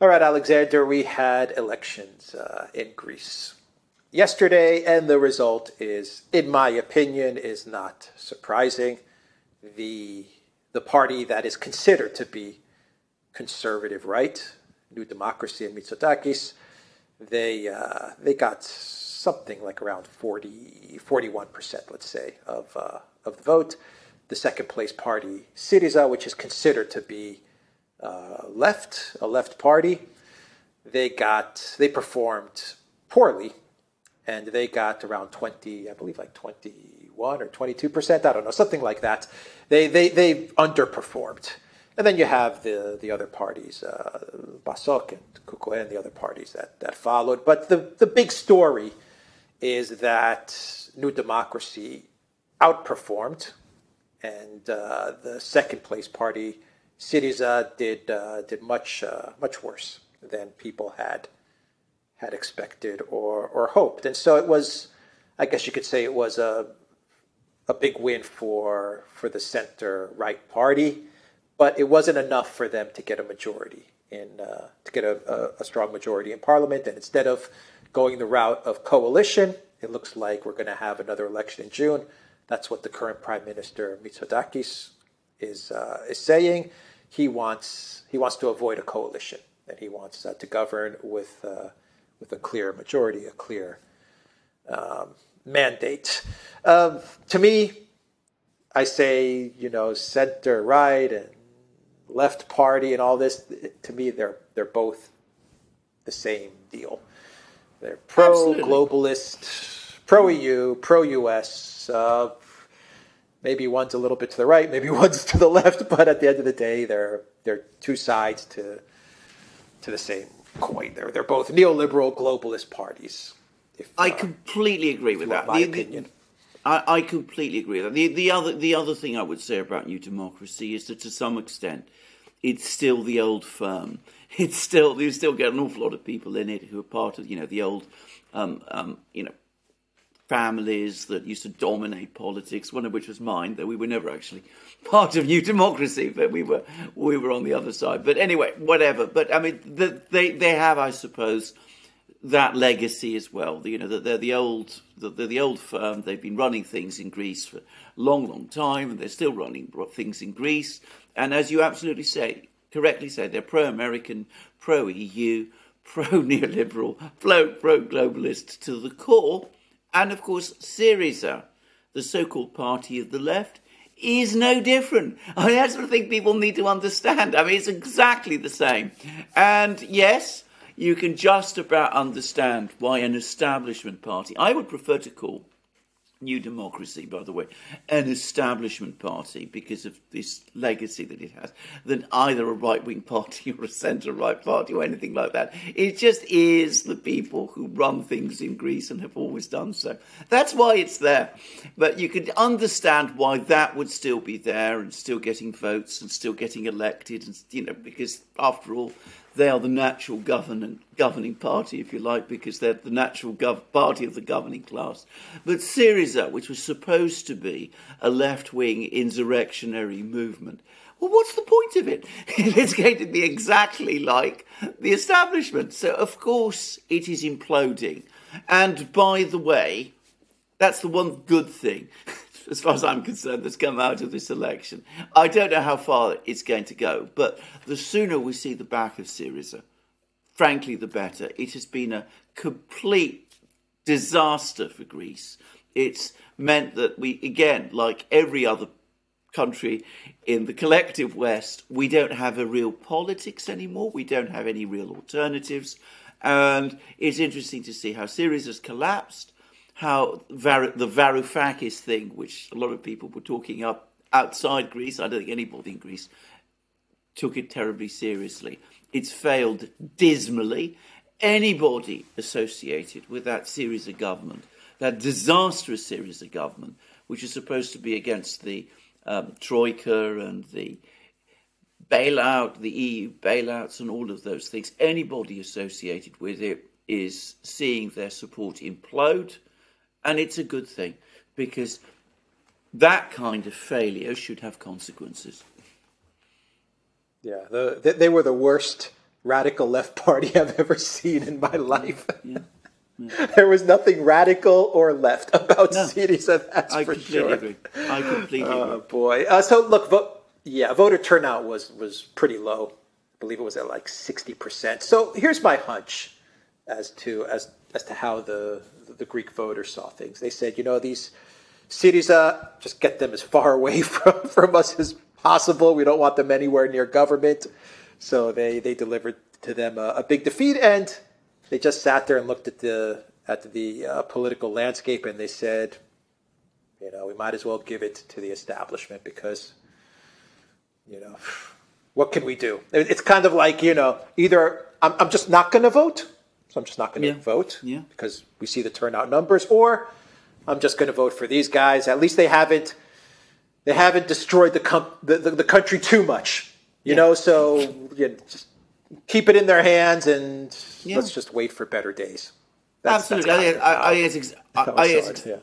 All right, Alexander, we had elections uh, in Greece yesterday, and the result is, in my opinion, is not surprising. The the party that is considered to be conservative right, New Democracy and Mitsotakis, they uh, they got something like around 40, 41 percent, let's say, of uh, of the vote. The second place party, Syriza, which is considered to be uh, left, a left party, they got they performed poorly, and they got around twenty, I believe, like twenty one or twenty two percent. I don't know, something like that. They they they underperformed. And then you have the, the other parties, uh, PASOK and KKE and the other parties that, that followed. But the, the big story is that New Democracy outperformed, and uh, the second place party, Syriza, did uh, did much uh, much worse than people had had expected or or hoped. And so it was, I guess you could say, it was a a big win for for the center right party, but it wasn't enough for them to get a majority in uh, to get a, a, a strong majority in parliament. And instead of going the route of coalition, it looks like we're going to have another election in June. That's what the current prime minister Mitsotakis is uh, is saying. He wants he wants to avoid a coalition, and he wants uh, to govern with uh, with a clear majority, a clear um, mandate. Um, to me, I say you know center right and left party and all this. To me, they're they're both the same deal. They're pro globalist, pro EU, pro US. Uh, maybe one's a little bit to the right, maybe one's to the left, but at the end of the day, they're they're two sides to to the same coin. They're they're both neoliberal globalist parties. If, I uh, completely agree with that. My the, opinion. The, I, I, completely agree with that. The, the other the other thing I would say about New Democracy is that to some extent, it's still the old firm. It's still you still get an awful lot of people in it who are part of you know the old um, um, you know families that used to dominate politics. One of which was mine, though we were never actually part of New Democracy, but we were we were on the other side. But anyway, whatever. But I mean, the, they they have, I suppose, that legacy as well. You know, that they're the old they're the old firm. They've been running things in Greece for a long, long time, and they're still running things in Greece. And as you absolutely say, correctly say, they're pro-American, pro-EU, pro-neoliberal, pro-globalist to the core. And of course, Syriza, the so-called party of the left, is no different. I mean, that's what I think people need to understand. I mean, it's exactly the same. And yes, you can just about understand why an establishment party, I would prefer to call New Democracy, by the way, an establishment party because of this legacy that it has, than either a right wing party or a centre right party or anything like that. It just is the people who run things in Greece and have always done so. That's why it's there. But you can understand why that would still be there and still getting votes and still getting elected, and you know, because after all, they are the natural governing, party, if you like, because they're the natural gov- party of the governing class. But Syriza, which was supposed to be a left wing insurrectionary movement, well, what's the point of it? it's going to be exactly like the establishment. So, of course, it is imploding. And by the way, that's the one good thing as far as I'm concerned, that's come out of this election. I don't know how far it's going to go, but the sooner we see the back of Syriza, frankly, the better. It has been a complete disaster for Greece. It's meant that we, again, like every other country in the collective West, we don't have a real politics anymore. We don't have any real alternatives. And it's interesting to see how Syriza has collapsed how Var- the Varoufakis thing, which a lot of people were talking up outside Greece, I don't think anybody in Greece took it terribly seriously. It's failed dismally. Anybody associated with that Syriza government, that disastrous Syriza government, which is supposed to be against the um, Troika and the bailout, the EU bailouts, and all of those things, anybody associated with it is seeing their support implode and it's a good thing because that kind of failure should have consequences. Yeah, the, they were the worst radical left party I've ever seen in my life. Yeah. There was nothing radical or left about No. Syriza, that's I for completely sure. agree. I completely Oh agree. boy! Uh, so look, vote. Yeah, voter turnout was was pretty low. I believe it was at like sixty percent. So here's my hunch as to as as to how the the Greek voters saw things. They said, you know, these Syriza, just get them as far away from from us as possible. We don't want them anywhere near government. So they they delivered to them a, a big defeat, and they just sat there and looked at the at the uh, political landscape, and they said, you know, we might as well give it to the establishment because, you know, what can we do? It's kind of like, you know, either I'm, I'm just not going to vote, I'm just not going to Yeah. vote Yeah. because we see the turnout numbers, or I'm just going to vote for these guys. At least they haven't they haven't destroyed the com- the, the, the country too much, you Yeah. know. So you know, just keep it in their hands and Yeah. let's just wait for better days. That's- that's Absolutely. I, think- I, I, think it's ex- I, how I, I think saw it's- it, yeah.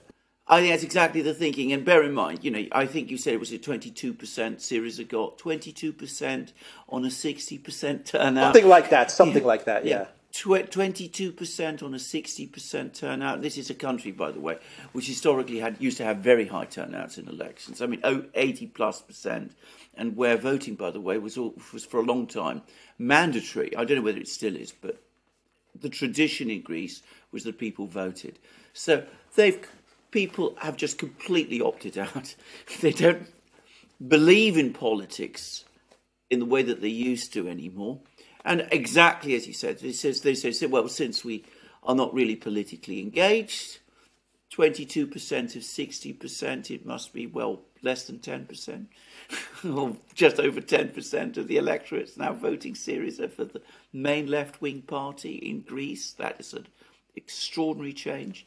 I think that's exactly the thinking. And bear in mind, you know, I think you said it was a 22% Syriza got, 22% on a 60% turnout. Something like that. Something like that. Yeah. Tw- 22% on a 60% turnout. This is a country, by the way, which historically had used to have very high turnouts in elections. I mean, oh, 80 plus percent. And where voting, by the way, was, all, was for a long time mandatory. I don't know whether it still is, but the tradition in Greece was that people voted. So they've people have just completely opted out. they don't believe in politics in the way that they used to anymore. And exactly as you said, they says they say, well, since we are not really politically engaged, twenty-two percent of sixty percent, it must be well less than ten percent, or just over ten percent of the electorate's now voting Syriza for the main left-wing party in Greece. That is an extraordinary change.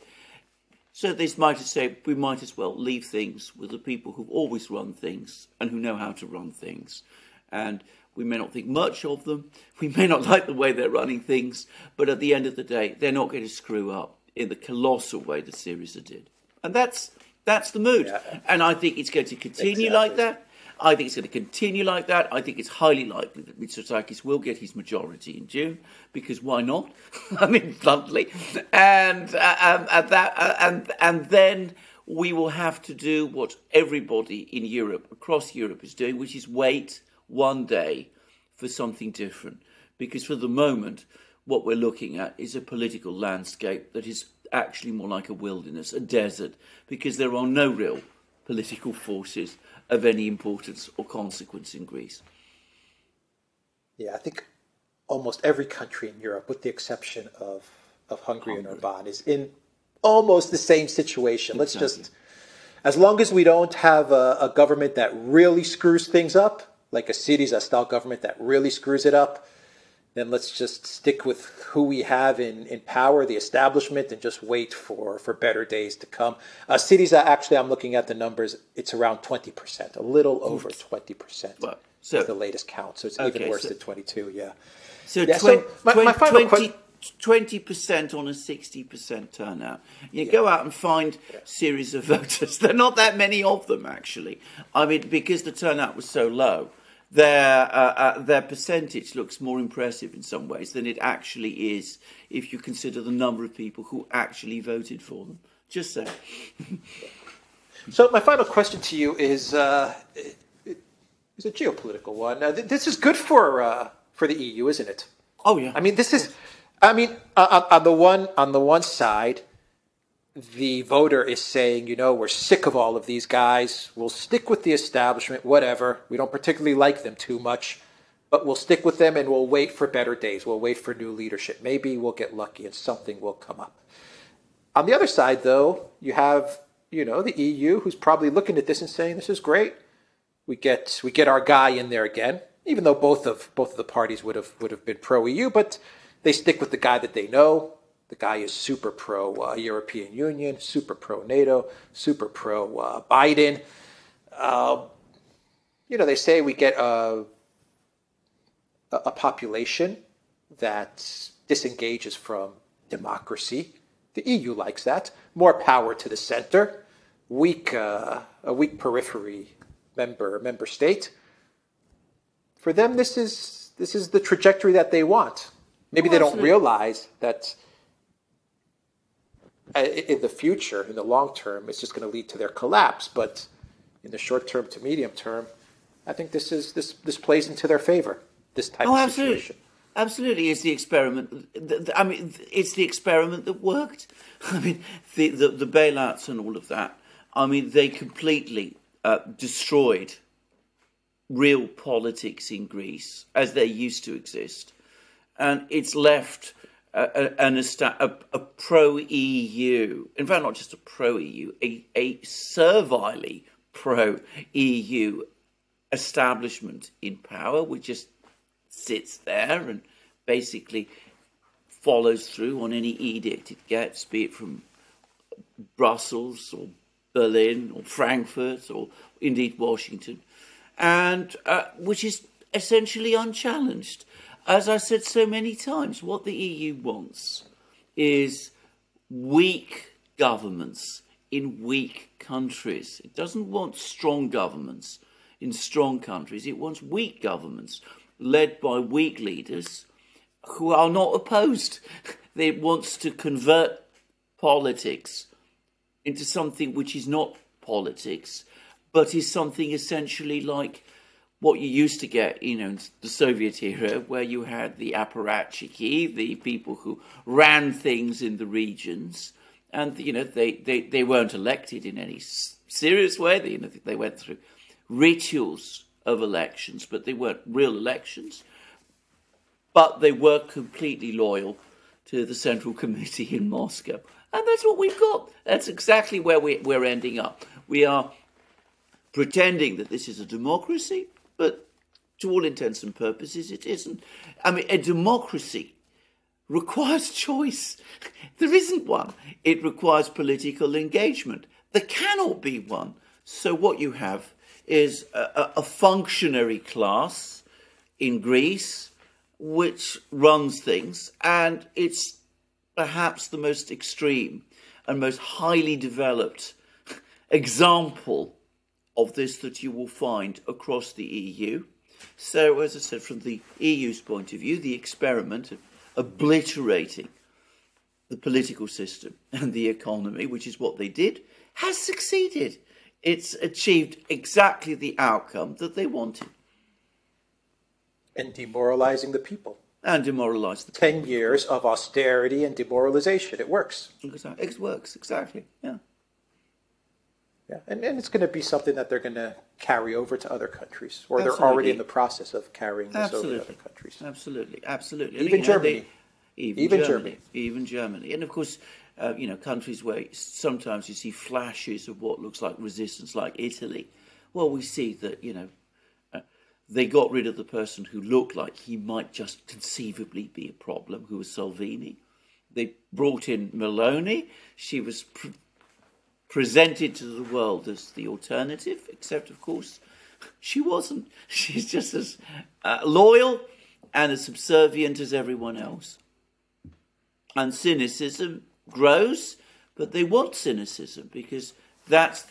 So they might say we might as well leave things with the people who've always run things and who know how to run things. And we may not think much of them, we may not like the way they're running things, but at the end of the day, they're not going to screw up in the colossal way the Syriza did. And that's that's the mood. Yeah. And I think it's going to continue Exactly. like that. I think it's going to continue like that. I think it's highly likely that Mitsotakis will get his majority in June because why not? I mean, bluntly, and uh, um, and that uh, and and then we will have to do what everybody in Europe, across Europe, is doing, which is wait one day for something different. Because for the moment, what we're looking at is a political landscape that is actually more like a wilderness, a desert, because there are no real political forces of any importance or consequence in Greece. Yeah, I think almost every country in Europe, with the exception of, of Hungary, and Orbán, is in almost the same situation. Let's just, as long as we don't have a, a government that really screws things up, like a Syriza style government that really screws it up, then let's just stick with who we have in, in power, the establishment, and just wait for, for better days to come. Uh, Syriza, actually, I'm looking at the numbers, it's around 20%, a little over 20%. Well, so- is the latest count. So it's Okay, even worse so- than 22, yeah. So, Yeah, twen- so my- my final 20, que- 20% on a 60% turnout. You go out and find Syriza voters. There are not that many of them, actually. I mean, because the turnout was so low, their, uh, uh, their percentage looks more impressive in some ways than it actually is if you consider the number of people who actually voted for them. Just so. So my final question to you is uh, is a geopolitical one. Th- this is good for uh, for the EU, isn't it? Oh, yeah. I mean, this is. I mean, uh, on, on the one on the one side, the voter is saying, you know, we're sick of all of these guys. We'll stick with the establishment, whatever. We don't particularly like them too much, but we'll stick with them and we'll wait for better days. We'll wait for new leadership. Maybe we'll get lucky and something will come up. On the other side, though, you have you know the EU who's probably looking at this and saying, "This is great. We get we get our guy in there again." Even though both of both of the parties would have would have been pro EU, but they stick with the guy that they know. The guy is super pro uh, European Union, super pro NATO, super pro uh, Biden. Uh, you know, they say we get a, a population that disengages from democracy. The EU likes that. More power to the center. Weak, uh, a weak periphery member member state. For them, this is this is the trajectory that they want. Maybe Oh, they don't absolutely. realize that uh, in the future, in the long term, it's just going to lead to their collapse. But in the short term to medium term, I think this is this this plays into their favor. This type Oh, of absolutely. situation. Absolutely, it's the experiment. I mean, it's the experiment that worked. I mean, the, the, the bailouts and all of that. I mean, they completely uh, destroyed real politics in Greece as they used to exist, and it's left a, a, a pro EU. In fact, not just a pro EU, a, a servilely pro EU establishment in power, which just sits there and basically follows through on any edict it gets, be it from Brussels or Berlin or Frankfurt or indeed Washington, and uh, which is essentially unchallenged. As I said so many times, what the EU wants is weak governments in weak countries. It doesn't want strong governments in strong countries. It wants weak governments led by weak leaders who are not opposed. It wants to convert politics into something which is not politics, but is something essentially like what you used to get, you know, in the Soviet era, where you had the apparatchiki, the people who ran things in the regions, and you know they, they, they weren't elected in any serious way. They, you know, they went through rituals of elections, but they weren't real elections. But they were completely loyal to the Central Committee in Moscow. And that's what we've got. That's exactly where we, we're ending up. We are pretending that this is a democracy, but to all intents and purposes, it isn't. I mean, a democracy requires choice. There isn't one. It requires political engagement. There cannot be one. So, what you have is a, a- functionary class in Greece which runs things, and it's perhaps the most extreme and most highly developed example of this that you will find across the EU. So, as I said, from the EU's point of view, the experiment of obliterating the political system and the economy, which is what they did, has succeeded. It's achieved exactly the outcome that they wanted And demoralizing the people. and demoralized the 10 years of austerity and demoralization. It works. Exactly. It works, exactly. Yeah. Yeah. And, and it's going to be something that they're going to carry over to other countries, or they're already in the process of carrying this over to other countries. Absolutely, absolutely. Even You know, Germany. even, Even Germany, Germany. even Germany, and of course, uh, you know, countries where sometimes you see flashes of what looks like resistance, like Italy. Well, we see that you know uh, they got rid of the person who looked like he might just conceivably be a problem, who was Salvini. They brought in Meloni. She was pr- presented to the world as the alternative, except, of course, she wasn't. She's just as uh, loyal and as subservient as everyone else. And cynicism grows, but they want cynicism because that's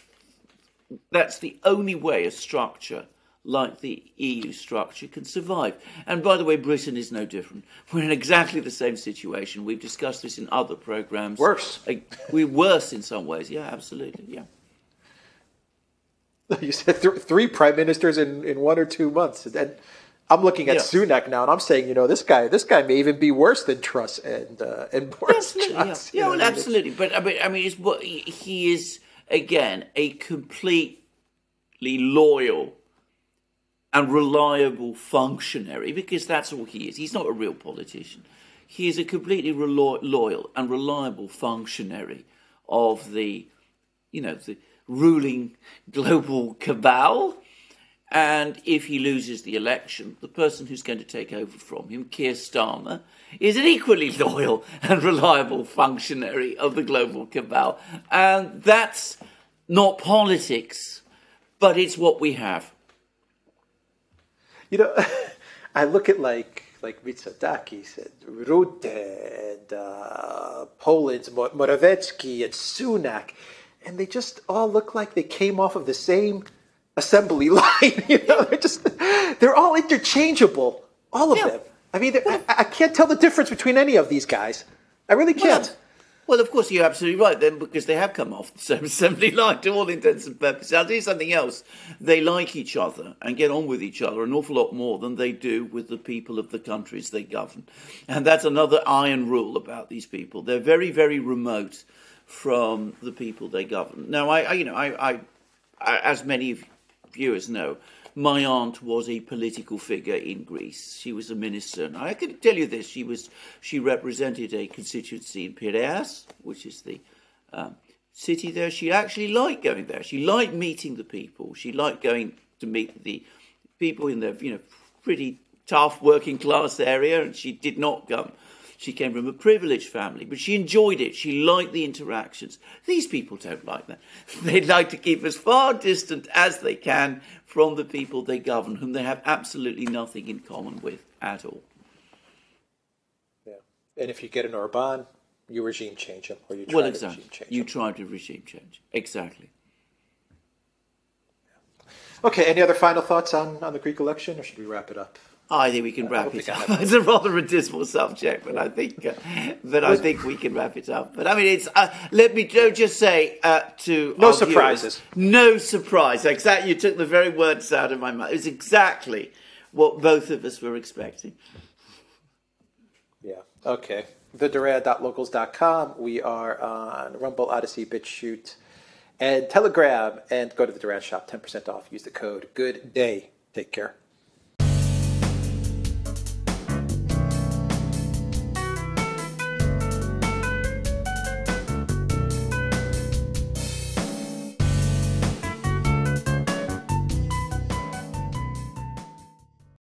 that's the only way a structure like the EU structure can survive. And by the way, Britain is no different. We're in exactly the same situation. We've discussed this in other programs. Worse. We're worse in some ways. Yeah, absolutely. Yeah. You said th- three prime ministers in, in one or two months. And I'm looking at Yeah. Sunak now, and I'm saying, you know, this guy, this guy may even be worse than Truss and uh, and Boris absolutely, Johnson. You yeah well, I mean, it's- absolutely. But I mean, I mean, it's what he is again a completely loyal and reliable functionary because that's all he is. He's not a real politician. He is a completely loyal and reliable functionary of the, you know, the ruling global cabal. And if he loses the election, the person who's going to take over from him, Keir Starmer, is an equally loyal and reliable functionary of the global cabal. And that's not politics, but it's what we have. You know, I look at like like Mitsotakis and Rutte and uh, Poland's Mo- Morawiecki and Sunak, and they just all look like they came off of the same assembly line. You know, they're just they're all interchangeable. All of Yeah. them. I mean, I, I can't tell the difference between any of these guys. I really can't. Well, well, of course, you're absolutely right then, because they have come off the same assembly line to all intents and purposes. I'll you something else. They like each other and get on with each other an awful lot more than they do with the people of the countries they govern. And that's another iron rule about these people. They're very, very remote from the people they govern. Now, I, I you know, I, I, I, as many viewers know, my aunt was a political figure in Greece. She was a minister, and I can tell you this: she was she represented a constituency in Piraeus, which is the um, city there. She actually liked going there. She liked meeting the people. She liked going to meet the people in the you know pretty tough working class area, and she did not come. She came from a privileged family, but she enjoyed it. She liked the interactions. These people don't like that. They'd like to keep as far distant as they can from the people they govern, whom they have absolutely nothing in common with at all. Yeah. And if you get an Orban, you regime change him, or you try well, to regime change You him. try to regime change. Exactly. Okay. Any other final thoughts on, on the Greek election, or should we wrap it up? I think we can wrap it up. It's a rather a dismal subject, but I think, uh, but I think we can wrap it up. But I mean, it's. Uh, let me ju- just say uh, to No our viewers, surprises. no surprise. Exactly, you took the very words out of my mouth. It's exactly what both of us were expecting. Yeah. Okay. TheDuran.locals.com. We are on Rumble, Odysee, BitChute, and Telegram. And go to the Duran shop. 10% off. Use the code Good Day. Take care.